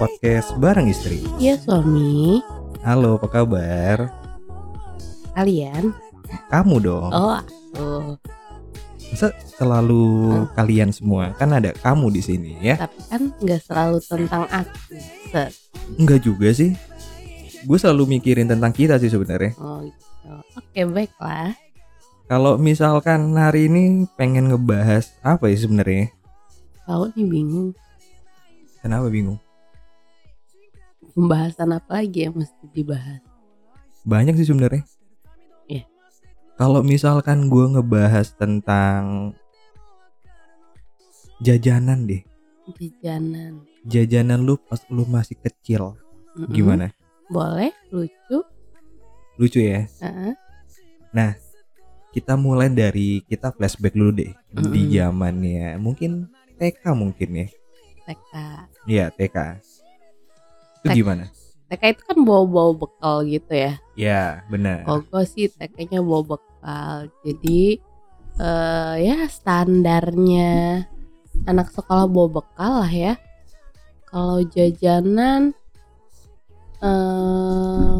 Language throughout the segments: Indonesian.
Podcast bareng istri. Iya suami, Halo, apa kabar? kalian? Kamu dong. Oh, aku. Masa selalu kalian semua? Kan ada kamu di sini ya? Tapi kan nggak selalu tentang aku. Set. Enggak juga sih. Gue selalu mikirin tentang kita sih sebenarnya. Oh gitu. Oke baiklah. Kalau misalkan hari ini pengen ngebahas apa ya sebenarnya? Kau nih bingung. Kenapa bingung? Pembahasan apa lagi yang mesti dibahas? Banyak sih sebenarnya. Iya. Kalau misalkan gue ngebahas tentang jajanan deh, Jajanan. jajanan lu pas lu masih kecil, Mm-mm. gimana? Boleh, lucu. Lucu ya? Heeh. Kita mulai dari kita flashback dulu deh di Mm-mm. zamannya mungkin TK mungkin ya. TK. Iya TK. Itu TK. gimana? TK itu kan bawa-bawa bekal gitu ya. Ya benar. Kalau gue sih TK-nya bawa bekal. Jadi eh ya standarnya anak sekolah bawa bekal lah ya. Kalau jajanan eh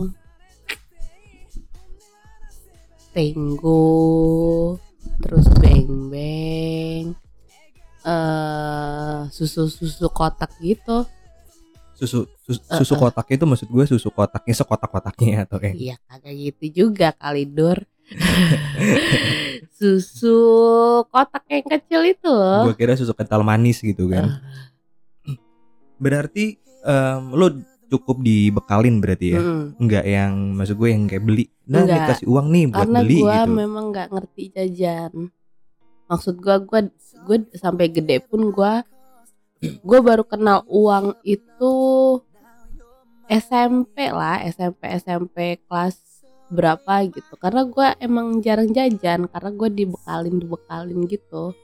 Tenggo, terus eh susu-susu kotak gitu. Susu susu, susu kotak itu maksud gue susu kotaknya sekotak-kotaknya atau eh Iya kagak gitu juga kali Dur Susu kotak yang kecil itu loh gue kira susu kental manis gitu kan. Berarti em, lu cukup dibekalin berarti ya? Mm. Enggak yang maksud gue yang kayak beli. Nah, Enggak. dikasih uang nih buat Karena beli gua gitu. memang nggak ngerti jajan Maksud gua gua gue sampai gede pun gua gue baru kenal uang itu SMP lah SMP SMP kelas berapa gitu karena gua emang jarang jajan karena gue dibekalin dibekalin gitu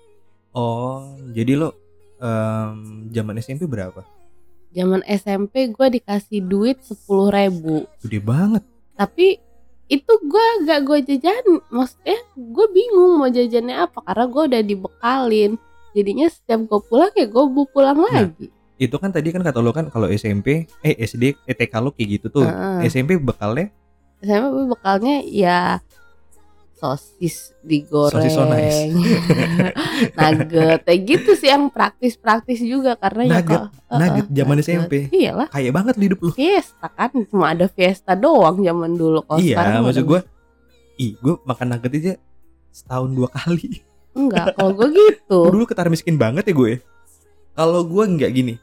Oh, jadi lo em, zaman SMP berapa? zaman SMP gue dikasih duit sepuluh ribu Gede banget. tapi itu gue gak gue jajan maksudnya gue bingung mau jajannya apa karena gue udah dibekalin jadinya setiap gue pulang ya gue mau pulang Nah, lagi Itu kan tadi kan kata lo kan kalau SMP, eh SD, eh TK lo kayak gitu tuh. Heeh. SMP bekalnya SMP bekalnya ya sosis digoreng Sosis so nice. nugget kayak gitu sih yang praktis-praktis juga karena ya Nugget, kalau- nugget Heeh, zaman nugget. SMP. iyalah kaya banget lo hidup lo. fiesta kan cuma ada fiesta doang zaman dulu kalau iya, maksud gue, ih gue makan nugget aja setahun dua kali. enggak kalau gue gitu dulu ketara miskin banget ya gue. Kalau gue nggak gini,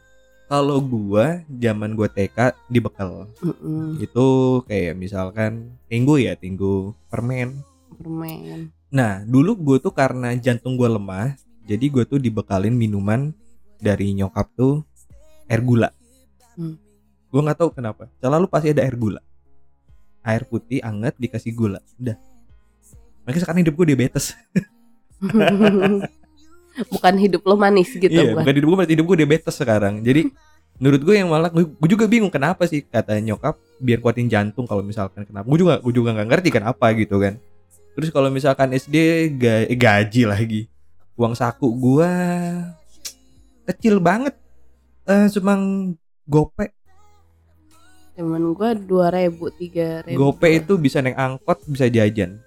kalau gue zaman gue TK dibekal Mm-mm, itu kayak misalkan tinggu ya tinggu permen. Permen Nah dulu gue tuh karena jantung gue lemah, jadi gue tuh dibekalin minuman dari nyokap tuh air gula. Hmm. Gue nggak tahu kenapa, selalu pasti ada air gula. Air putih anget dikasih gula, udah. Makanya sekarang hidup gue diabetes. bukan hidup lo manis gitu iya, bukan bukan hidup gue, hidup gue diabetes sekarang. Jadi menurut gue yang malah gue juga bingung kenapa sih kata nyokap biar kuatin jantung kalau misalkan kenapa. Gue juga gue juga nggak ngerti kenapa gitu kan. Terus kalau misalkan SD ga- eh, gaji lagi, uang saku gua kecil banget. Eh cuma gope. Cuman gue dua ribu tiga ribu. Gope itu bisa naik angkot, bisa jajan.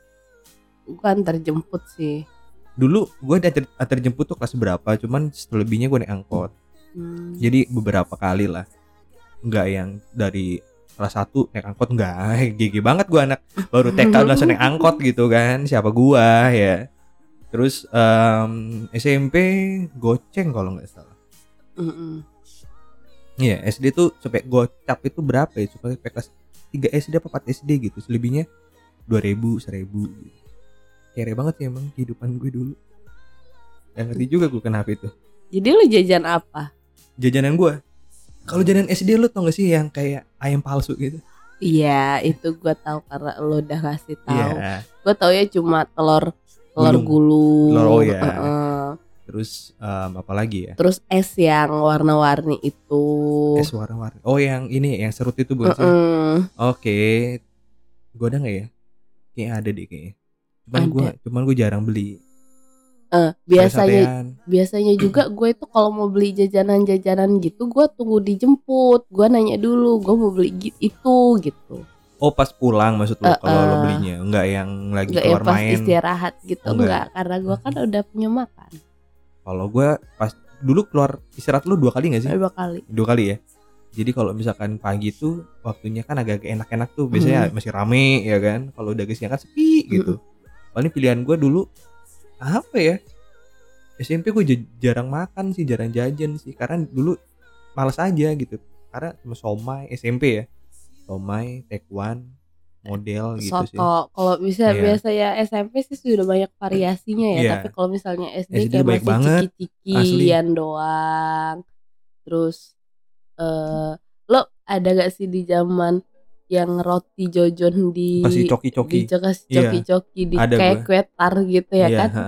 bukan terjemput sih. Dulu gue antar, antar jemput tuh kelas berapa, cuman selebihnya gue naik angkot. Hmm. Jadi beberapa kali lah. Enggak yang dari kelas 1 naik angkot enggak. Gigi banget gua anak baru TK langsung naik angkot gitu kan. Siapa gua ya. Terus em, SMP goceng kalau nggak salah. Iya, SD tuh sampai gocap itu berapa ya? Sampai kelas 3 SD apa 4 SD gitu. Selebihnya 2000, 1000 gitu. Kere banget sih emang kehidupan gue dulu. Gak ngerti juga gue kenapa itu. Jadi lo jajan apa? Jajanan gue. Kalau jajanan SD lu tau gak sih yang kayak ayam palsu gitu? Iya, itu gue tahu karena lo udah kasih tahu. Iya. Gue tahu ya cuma telur telur Gulung. gulung. Telur, oh ya. Heeh. Terus em, apa lagi ya? Terus es yang warna-warni itu. Es warna-warni. Oh yang ini yang serut itu bukan sih? Heeh. Oke. Gue ada nggak ya? Kayak ada deh kayaknya. Cuman gue cuman gue jarang beli. Eh, biasanya biasanya juga gue itu kalau mau beli jajanan-jajanan gitu gue tunggu dijemput. Gue nanya dulu gue mau beli gi- itu gitu. Oh pas pulang maksud lo Eh, kalau lo eh. belinya? Enggak yang lagi nggak ya keluar pas main? istirahat gitu Oh, enggak. enggak. karena gue kan udah punya makan. Kalau gue pas dulu keluar istirahat lu dua kali gak sih? dua kali. Dua kali ya? Jadi kalau misalkan pagi tuh waktunya kan agak enak-enak tuh. Biasanya Hmm. masih rame ya kan? Kalau udah siang kan sepi gitu. Paling pilihan gue dulu apa ya? SMP gue jarang makan sih jarang jajan sih. Karena dulu males aja gitu. Karena cuma somai SMP ya. Somai tekwan model gitu sih. Soto kalau bisa Iya. biasa ya SMP sih sudah banyak variasinya ya. Iya. tapi kalau misalnya SD, SD kayak masih banget, ciki-cikian doang. Terus eh lo ada gak sih di zaman yang roti jojon di kasih coki-coki di coki Iya. coki di Ada kayak gua. kue tar gitu ya Iya, kan ha.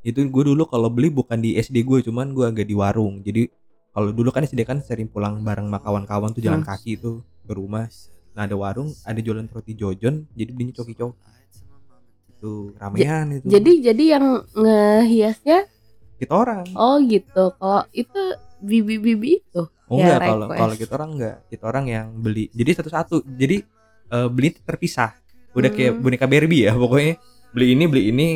itu gue dulu kalau beli bukan di SD gue cuman gue agak di warung jadi kalau dulu kan SD kan sering pulang bareng sama kawan-kawan tuh jalan Hmm. kaki tuh ke rumah nah ada warung ada jualan roti jojon jadi belinya coki-coki itu ramean itu jadi jadi yang ngehiasnya kita orang oh gitu kalau itu bibi-bibi itu? Oh ya, enggak. Kalau kalau kita orang enggak. Kita orang yang beli. Jadi satu-satu. Jadi eh, beli terpisah. Udah kayak Hmm. boneka Barbie ya pokoknya. Beli ini beli ini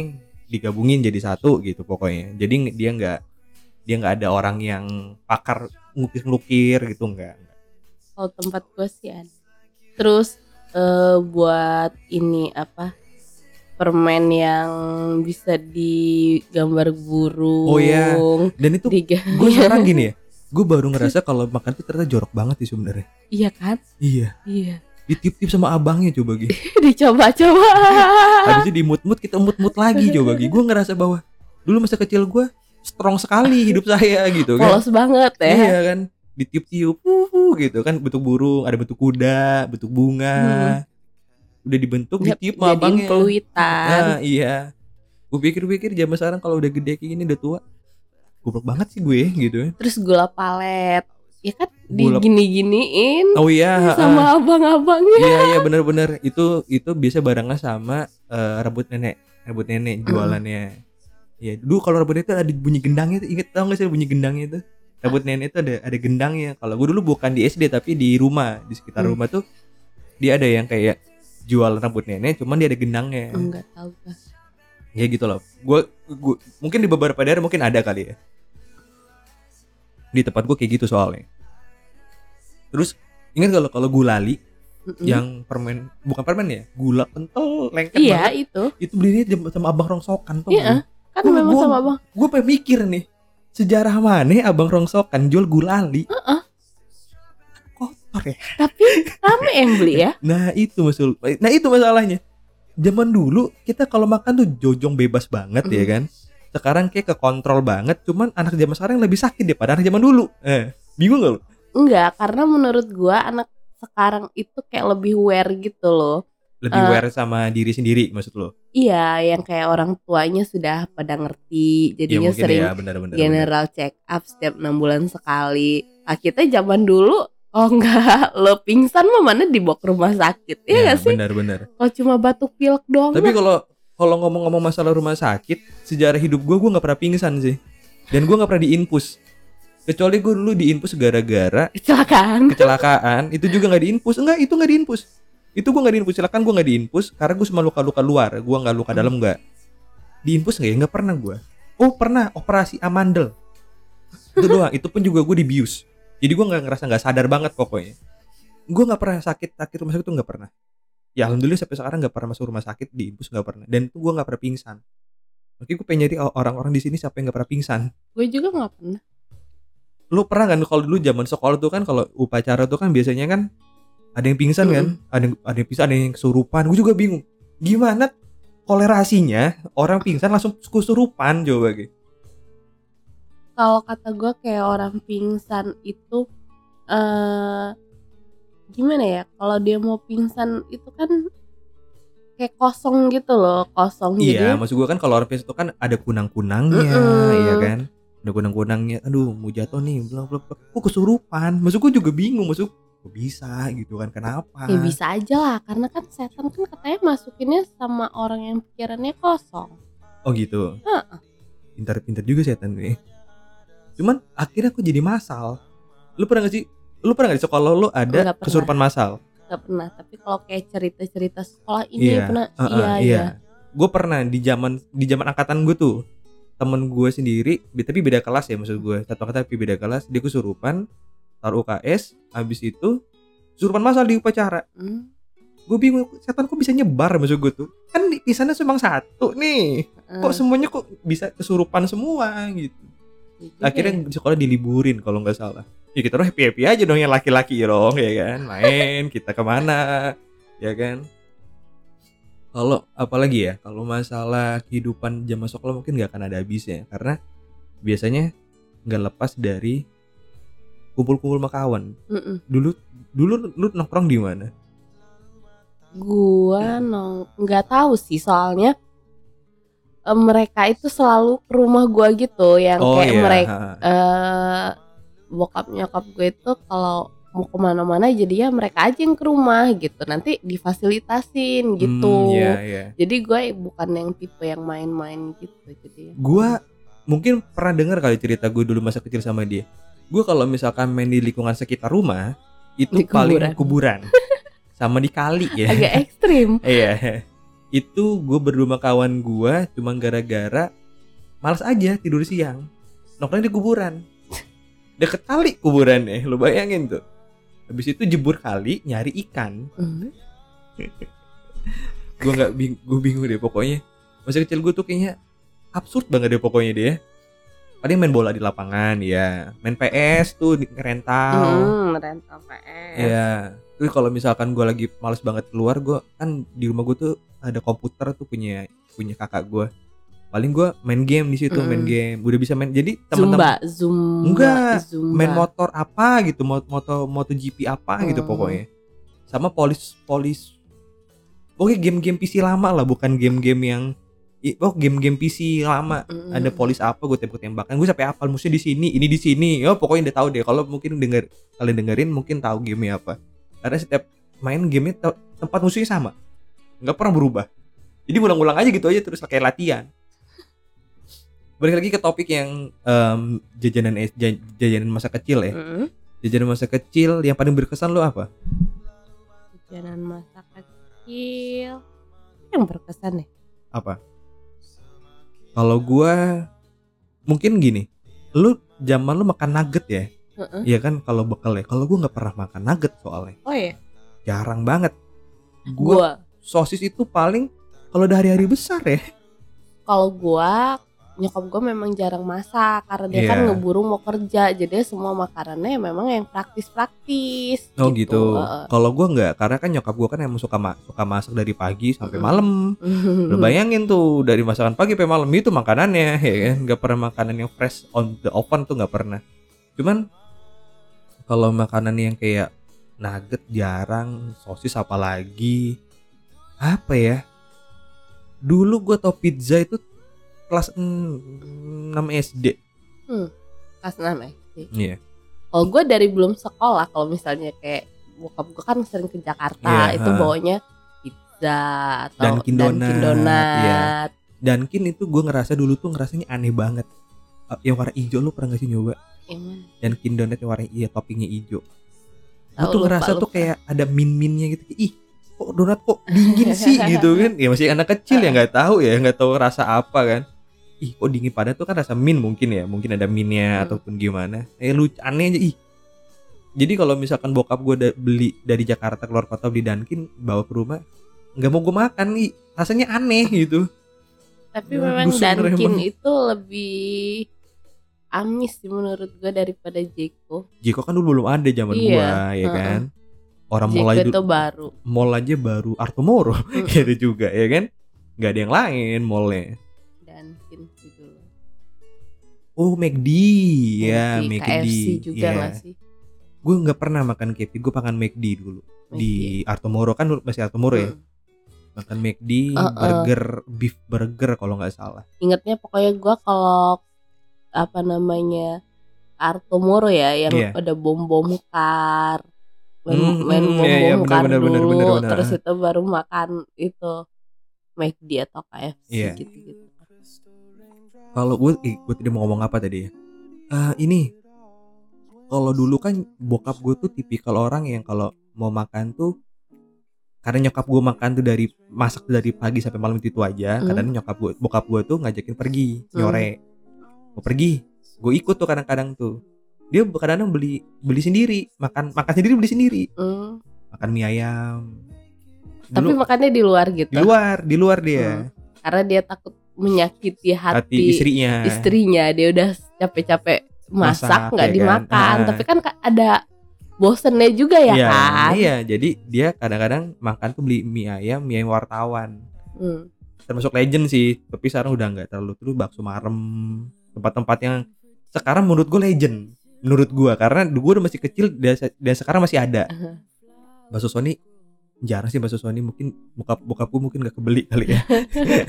digabungin jadi satu gitu pokoknya. Jadi dia enggak dia nggak ada orang yang pakar ngukir-ngukir gitu enggak kalau tempat gue sih ada. Terus eh, buat ini apa permen yang bisa digambar burung Oh, iya. dan itu gue sekarang gini ya gue baru ngerasa kalau makan tuh ternyata jorok banget sih sebenarnya. Iya kan? Iya. Iya. Ditip-tip sama abangnya coba gitu dicoba-coba. Habis itu dimut-mut kita mut-mut lagi coba gitu gue ngerasa bahwa dulu masa kecil gue strong sekali hidup saya gitu kan. Polos banget ya. Iya kan? Ditiup-tiup uh, gitu kan. Bentuk burung ada bentuk kuda bentuk bunga udah dibentuk Jap- ditiup sama abangnya peluitan ah iya. Gue pikir-pikir zaman sekarang kalau udah gede kayak gini udah tua goblok banget sih gue gitu. Terus gula palet. Ya kan digini-giniin oh iya sama abang-abangnya. Iya iya bener-bener. Itu itu biasa barengan sama eh, rebut nenek rebut nenek jualannya. Iya dulu kalau rebut itu ada bunyi gendangnya itu inget tau gak sih bunyi gendangnya itu rebut nenek itu ada ada gendangnya. Kalau gue dulu bukan di SD tapi di rumah di sekitar Hmm. rumah tuh dia ada yang kayak jual rambut nenek cuman dia ada gendangnya. Enggak tahu ya gitu loh. Gue gue mungkin di beberapa daerah mungkin ada kali ya. Di tempat gue kayak gitu soalnya. Terus ingat kalau kalau gulali Mm-mm. yang permen bukan permen ya? Gula kental lengket iya banget. itu. Itu belinya sama abang rongsokan tuh Iya. kan Gua- memang gua- sama abang. gue pengen mikir nih sejarah mana abang rongsokan jual gulali? Kotor ya tapi rame yang beli ya? Nah itu masul nah itu masalahnya. Zaman dulu kita kalau makan tuh jojong bebas banget ya Mm. kan? Sekarang kayak kekontrol banget cuman anak zaman sekarang lebih sakit daripada anak zaman dulu. Eh bingung gak lu? Enggak karena menurut gua anak sekarang itu kayak lebih aware gitu loh. Lebih aware sama diri sendiri maksud lo iya yang kayak orang tuanya sudah pada ngerti ya jadinya mungkin sering ya benar-benar general check up setiap enam bulan sekali. Nah, kita zaman dulu oh enggak lo pingsan mah mana dibawa ke rumah sakit ya ya nggak sih benar-benar kalau cuma batuk pilek doang Tapi kalau kalau ngomong-ngomong masalah rumah sakit, sejarah hidup gue gue nggak pernah pingsan sih, dan gue nggak pernah diinfus. Kecuali gue dulu diinfus gara-gara kecelakaan kecelakaan, itu juga nggak diinfus. Enggak, itu nggak diinfus. Itu gue nggak diinfus. Kecelakaan gue nggak diinfus karena gue cuma luka-luka luar, gue nggak luka dalam nggak. Diinfus nggak ya? Nggak pernah gue. Oh pernah operasi amandel. Itu doang. Itu pun juga gue dibius. Jadi gue nggak ngerasa nggak sadar banget pokoknya. Gue nggak pernah sakit sakit rumah sakit tuh nggak pernah. Ya alhamdulillah sampai sekarang nggak pernah masuk rumah sakit diinfus nggak pernah. Dan itu gue nggak pernah pingsan. Oke gue pengen nyari orang-orang di sini siapa yang nggak pernah pingsan. gue juga nggak pernah Lu pernah kan kalau dulu zaman sekolah tuh kan kalau upacara tuh kan biasanya kan ada yang pingsan kan, ada yang ada yang pingsan, ada yang kesurupan. Gue juga bingung. Gimana kolerasinya orang pingsan langsung kesurupan coba gitu. Kalau kata gue kayak orang pingsan itu eh gimana ya kalau dia mau pingsan itu kan kayak kosong gitu loh kosong Iya, jadi maksud gue kan kalau orang pingsan itu kan ada kunang-kunangnya, Mm-mm. iya kan? Ada kunang-kunangnya. Aduh, mau jatuh nih, belum belum. Kok kesurupan? Maksud gue juga bingung, maksud kok bisa gitu kan? Kenapa? ya bisa aja lah karena kan setan kan katanya masukinnya sama orang yang pikirannya kosong Oh gitu. Heeh. pintar-pintar juga setan nih cuman akhirnya aku jadi masal. Lu pernah gak sih? Lu pernah gak di sekolah lu ada kesurupan masal? Gak pernah tapi kalau kayak cerita-cerita sekolah ini Iya, pernah Uh-uh, iya iya. gue pernah di zaman di zaman angkatan gue tuh temen gue sendiri tapi beda kelas ya maksud gue satu angkatan tapi beda kelas dia kesurupan taruh UKS habis itu kesurupan masal di upacara. Hmm, gue bingung setan kok bisa nyebar maksud gue tuh? Kan di, sana cuma satu nih. Kok semuanya kok bisa kesurupan semua gitu iya. Juga ya. akhirnya sekolah diliburin kalau nggak salah. Ya kita orang happy happy aja dong yang laki-laki dong ya kan? Main kita ke mana ya kan? Kalau apalagi ya kalau masalah kehidupan zaman sekolah mungkin nggak akan ada habisnya. Karena biasanya nggak lepas dari kumpul-kumpul sama kawan. Mm-mm. dulu dulu lu nongkrong di mana? Gua nong nggak tahu sih soalnya eh, mereka itu selalu ke rumah gua gitu yang kayak mereka eh bokap nyokap gue itu kalau mau ke mana-mana jadinya mereka aja yang ke rumah gitu nanti difasilitasin gitu Hmm, iya, iya. jadi gue bukan yang tipe yang main-main gitu jadi Gua mungkin pernah dengar kali cerita gue dulu masa kecil sama dia. Gue kalau misalkan main di lingkungan sekitar rumah itu Di paling kuburan. sama di kali ya. agak ekstrim Iya. Itu gue berdua sama kawan gue cuma gara-gara males aja tidur siang. Nongkrong di kuburan. Deket kali kuburannya, lu bayangin tuh. Habis itu jebur kali nyari ikan. Hmm. gue nggak bing gue bingung deh pokoknya masa kecil gue tuh kayaknya absurd banget deh pokoknya dia paling main bola di lapangan ya main PS tuh di rental Hmm, rental PS ya terus kalau misalkan gue lagi males banget keluar gue kan di rumah gue tuh ada komputer tuh punya punya kakak gue paling gue main game di situ main Mm. game. Udah bisa main jadi Zumba teman-teman Zumba Enggak, Zumba. main motor apa gitu mot moto moto GP apa gitu Hmm. pokoknya. Sama polis polis oke game-game PC lama lah bukan game-game yang oh game-game PC lama. Mm. ada polis apa gue tembak tembakan gue sampai hafal musuhnya di sini ini di sini. Oh pokoknya udah tahu deh. Kalau mungkin denger kalian dengerin mungkin tahu gamenya apa. Karena setiap main gamenya te- tempat musuhnya sama nggak pernah berubah. Jadi ulang-ulang aja gitu aja terus kayak latihan. Balik lagi ke topik yang em, jajanan jajanan masa kecil ya. Mm. jajanan masa kecil yang paling berkesan lo apa? Jajanan masa kecil. Yang berkesan ya? Apa? Kalau gua mungkin gini. Lu zaman lu makan nugget ya? Heeh. Iya kan? Kalau bekal ya? Kalau gua nggak pernah makan nugget soalnya. Oh ya jarang banget. Gua gua sosis itu paling kalau udah hari-hari besar ya. Kalau gua nyokap gua memang jarang masak karena dia kan Iya. ngeburu mau kerja jadi semua makanannya memang yang praktis-praktis oh gitu, Heeh. kalau gua nggak karena kan nyokap gua kan emang suka ma- suka masak dari pagi sampai malam. Lu bayangin tuh dari masakan pagi sampai malam itu makanannya ya kan? Nggak pernah makanan yang fresh on the oven tuh nggak pernah. Cuman kalau makanan yang kayak nugget jarang sosis apalagi apa ya? Dulu gue tau pizza itu kelas 6 SD kelas enam ya iya. Kalau gua dari belum sekolah kalau misalnya kayak bokap gua kan sering ke Jakarta Iya, itu bawanya pizza atau Dunkin Donut, Donut. iya. Dunkin itu gue ngerasa dulu tuh ngerasanya aneh banget. Eh, yang warna hijau lu pernah gak sih nyoba? Emang, Dunkin Donut yang warna iya toppingnya hijau. Gue tuh lupa, ngerasa tuh lupa. kayak ada min-minnya gitu. Ih kok donat kok dingin sih? Gitu kan. Ya masih anak kecil ya nggak tahu ya nggak tahu rasa apa kan. Ih kok dingin? Pada tuh kan rasa min mungkin ya mungkin ada minnya Hmm. ataupun gimana. Eh lucu aneh aja ih. Jadi kalau misalkan bokap gue beli dari Jakarta keluar kota beli Dunkin bawa ke rumah nggak mau gue makan nih rasanya aneh gitu. Tapi Ya, memang Dunkin itu lebih amis sih menurut gue daripada Jeko. Jiko kan dulu belum ada zaman Iya, gua ya heeh. kan orang aja itu baru. mall aja baru Artomoro Mm. gitu juga ya kan nggak ada yang lain mallnya sih dulu. Oh McD ya McD KFC juga ya. sih? Gue nggak pernah makan KFC gue makan McD dulu di Artomoro kan masih Artomoro ya Hmm. makan McD Uh-uh. burger beef burger kalau nggak salah Ingatnya pokoknya gue kalau apa namanya Artomoro ya yang Iya. ada bom bom kar main, Hmm, main hmm, bom iya, iya, bom benar, kar benar, benar, dulu benar. terus itu baru makan itu McD atau KFC Iya. gitu gitu kalau gue eh, gue tadi mau ngomong apa tadi ya Eh, ini kalau dulu kan bokap gue tuh tipikal orang yang kalau mau makan tuh karena nyokap gue makan tuh dari masak dari pagi sampai malam itu, aja Hmm. kadang nyokap gue bokap gue tuh ngajakin pergi Hmm. nyore mau pergi gue ikut tuh kadang-kadang tuh dia kadang-kadang beli beli sendiri makan makan sendiri beli sendiri Hmm. makan mie ayam Tapi dulu makannya di luar gitu. di luar di luar dia Karena dia takut menyakiti hati, hati istrinya istrinya. Dia udah capek-capek masak nggak ya kan? dimakan. Ah. Tapi kan ka- ada bosennya juga ya Iya, kan. iya jadi dia kadang-kadang makan tuh beli mie ayam mie ayam wartawan Hmm. termasuk legend sih tapi sekarang udah nggak terlalu terus bakso marem tempat-tempat yang sekarang menurut gue legend menurut gue karena gue udah masih kecil dan, se- dan sekarang masih ada Aha. bakso Sony jarang sih bakso Sony mungkin bokap bokap gue mungkin gak kebeli kali ya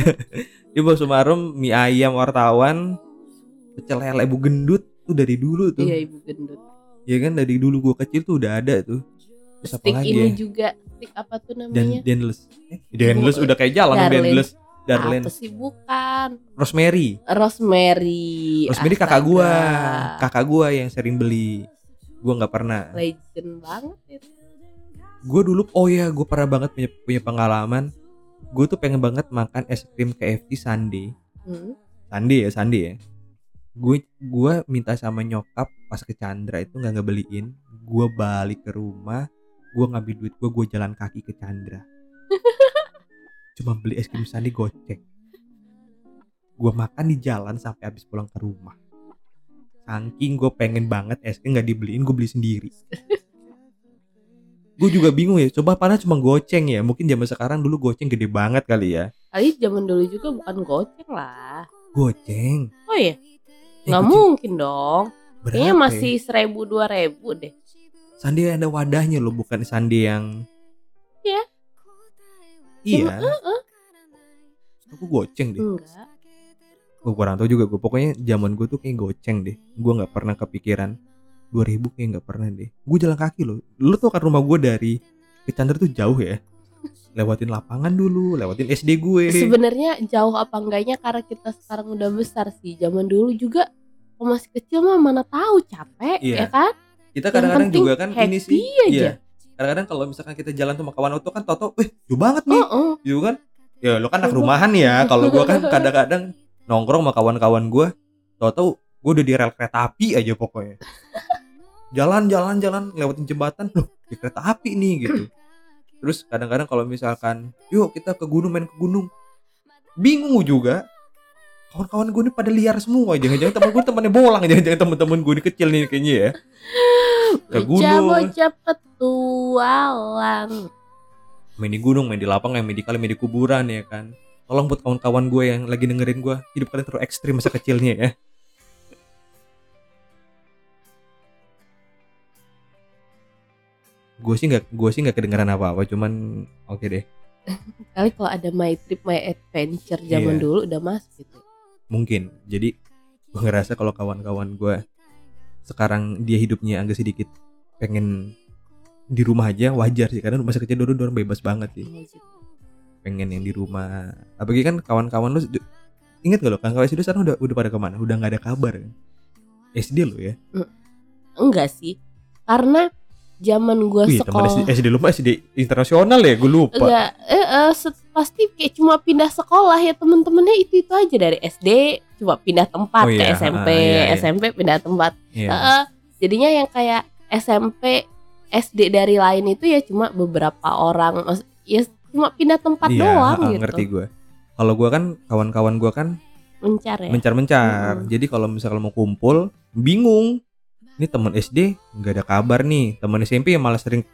dia bakso marem mie ayam wartawan pecel lele ibu gendut tuh dari dulu tuh Iya ibu gendut. ya kan dari dulu gue kecil tuh udah ada tuh terus apa Stick lagi ini ya juga stick apa tuh dan namanya? Denles eh, Denles udah kayak jalan Darlene. Darlene. Apa sih? Bukan? Rosemary. Rosemary. Rosemary kakak gua. Astaga. kakak gua yang sering beli. Gua nggak pernah. Legend banget itu. gue dulu oh ya gue pernah banget punya punya pengalaman. Gue tuh pengen banget makan es krim KFC Sunday. Hmm. Sunday ya Sunday ya. Gue gue minta sama nyokap pas ke Chandra itu nggak ngebeliin. Gue balik ke rumah gue ngambil duit gue gue jalan kaki ke Chandra cuma beli es krim Sunday goceng gue makan di jalan sampai habis pulang ke rumah saking gue pengen banget es krim nggak dibeliin gue beli sendiri gue juga bingung ya coba padahal cuma goceng ya mungkin zaman sekarang dulu goceng gede banget kali ya Kali zaman dulu juga bukan goceng lah. goceng Oh iya, Eh, nggak goceng mungkin dong. berapa Kayaknya ya? masih seribu dua ribu deh. Sandi ada wadahnya loh, bukan Sandi yang Iya. Iya. Heeh. Aku goceng deh. Enggak. Gue kurang tahu juga gue. Pokoknya zaman gue tuh kayak goceng deh. Gue nggak pernah kepikiran 2000 kayak nggak pernah deh. Gue jalan kaki loh. Lu tuh kan rumah gue dari ke Chandra tuh jauh ya. Lewatin lapangan dulu, lewatin SD gue. Sebenarnya jauh apa enggaknya karena kita sekarang udah besar sih. Zaman dulu juga kalau masih kecil mah mana tahu capek Iya. ya kan? Kita kadang-kadang juga kan ini sih. aja. Iya. Kadang-kadang kalau misalkan kita jalan tuh sama kawan auto kan Toto, "Eh, jauh banget nih." Heeh. gitu kan? Ya lo kan anak rumahan ya. Kalau gua kan kadang-kadang nongkrong sama kawan-kawan gua tau-tau gua udah di rel kereta api aja pokoknya. Jalan jalan jalan lewatin jembatan loh di kereta api nih gitu. Terus kadang-kadang kalau misalkan yuk kita ke gunung main ke gunung. Bingung juga kawan-kawan gue nih pada liar semua jangan-jangan temen gue temannya bolang jangan-jangan temen-temen gue ini kecil nih kayaknya ya ke gunung Bocah-bocah petualang. main di gunung, main di lapangan, main di kali, main di kuburan ya kan. Tolong buat kawan-kawan gue yang lagi dengerin gue, hidup kalian terlalu ekstrim masa kecilnya ya. Gue sih nggak, gue sih nggak kedengeran apa-apa, cuman oke deh. Kali kalau ada my trip, my adventure zaman Iya. dulu udah masuk gitu. Mungkin. Jadi gue ngerasa kalau kawan-kawan gue sekarang dia hidupnya agak sedikit pengen di rumah aja wajar sih. Karena masa kecil dulu orang bebas banget sih. Iya pengen yang di rumah. Apalagi kan kawan-kawan lu inget gak lo kan kalau SD sekarang udah udah pada ke mana? Udah nggak ada kabar kan? SD lo ya? Enggak sih. Karena zaman teman sekolah SD, SD lu mah SD internasional ya? Gue lupa. Enggak. Eh, eh, set- pasti kayak cuma pindah sekolah ya temen-temennya itu itu aja dari SD cuma pindah tempat Oh ke iya, SMP ah, iya, iya. SMP pindah tempat Iya. Heeh. jadinya yang kayak SMP SD dari lain itu ya cuma beberapa orang ya cuma pindah tempat Iya, doang ah, gitu ngerti gue kalau gue kan kawan-kawan gue kan mencar ya mencar-mencar Mm-mm. jadi kalau misalnya mau kumpul bingung ini teman SD nggak ada kabar nih. Teman SMP yang malah sering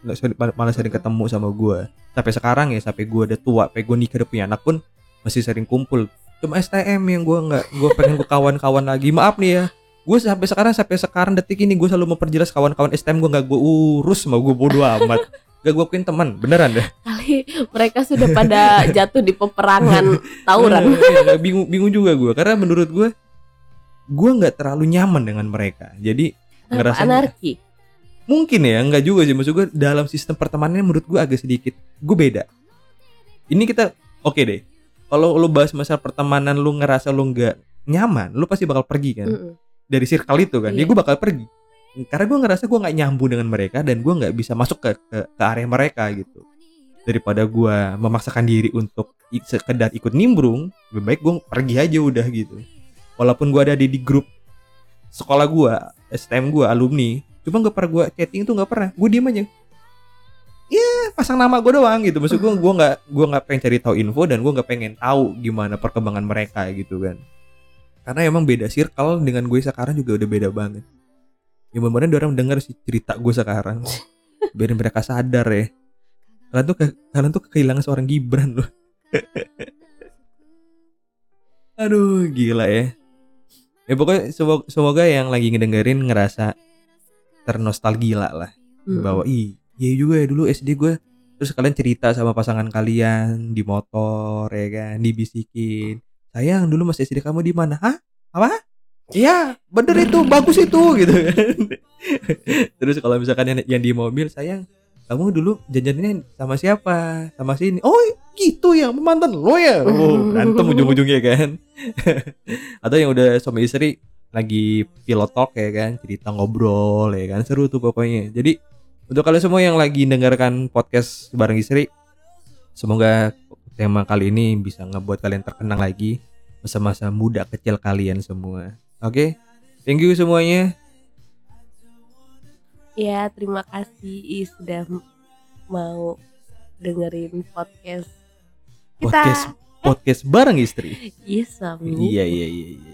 malah sering ketemu sama gue sampai sekarang ya sampai gue udah tua sampai gue nikah udah punya anak pun masih sering kumpul. Cuma STM yang gue nggak gue pengen gue kawan-kawan lagi. Maaf nih ya. Gue sampai sekarang sampai sekarang detik ini gue selalu memperjelas kawan-kawan STM gue nggak gue urus mau gue bodo amat. Gak gue akuin teman beneran deh. Kali mereka sudah pada jatuh di peperangan tawuran. Iya, bingung bingung juga gue karena menurut gue gue nggak terlalu nyaman dengan mereka. Jadi ngerasanya anarki? Mungkin ya nggak juga sih. Maksud gue dalam sistem pertemanan menurut gue agak sedikit gue beda. Ini kita oke deh. Kalau lu bahas masalah pertemanan lu ngerasa lu nggak nyaman lu pasti bakal pergi kan? Mm-mm. dari circle itu kan? Ya Iya. gue bakal pergi. Karena gue ngerasa gue nggak nyambung dengan mereka dan gue nggak bisa masuk ke, ke ke area mereka gitu. Daripada gue memaksakan diri untuk sekedar ikut nimbrung lebih baik gue pergi aja udah gitu. Walaupun gue ada di, di grup sekolah gue STM gue alumni. Cuma gak pernah gue chatting tuh nggak pernah. Gue diem aja. Ya pasang nama gue doang gitu. Maksud gue gue nggak gue nggak pengen cari tahu info dan gue nggak pengen tahu gimana perkembangan mereka gitu kan. Karena emang beda circle dengan gue sekarang juga udah beda banget. Ya mudah-mudahan orang dengar sih cerita gue sekarang. Biar mereka sadar ya. Kalian tuh ke- kalian tuh kehilangan seorang Gibran loh. Aduh gila ya ya pokoknya semoga, semoga yang lagi ngedengerin ngerasa ternostalgia lah. Mm-mm. bahwa ih iya juga ya dulu SD gue terus kalian cerita sama pasangan kalian di motor ya kan dibisikin. Sayang dulu mas SD kamu di mana? Hah? Apa? Iya bener itu bagus itu gitu kan. Terus kalau misalkan yang, yang di mobil sayang kamu dulu jajannya sama siapa? Sama sini. Oh gitu ya mantan lo ya. Oh, berantem ujung-ujungnya kan atau yang udah suami istri lagi pilot talk ya kan cerita ngobrol ya kan seru tuh pokoknya. Jadi untuk kalian semua yang lagi dengarkan podcast bareng istri semoga tema kali ini bisa ngebuat kalian terkenang lagi masa-masa muda kecil kalian semua. Oke? Thank you semuanya. Ya, terima kasih Is sudah mau dengerin podcast kita. podcast podcast bareng istri Iya, suami. iya iya iya iya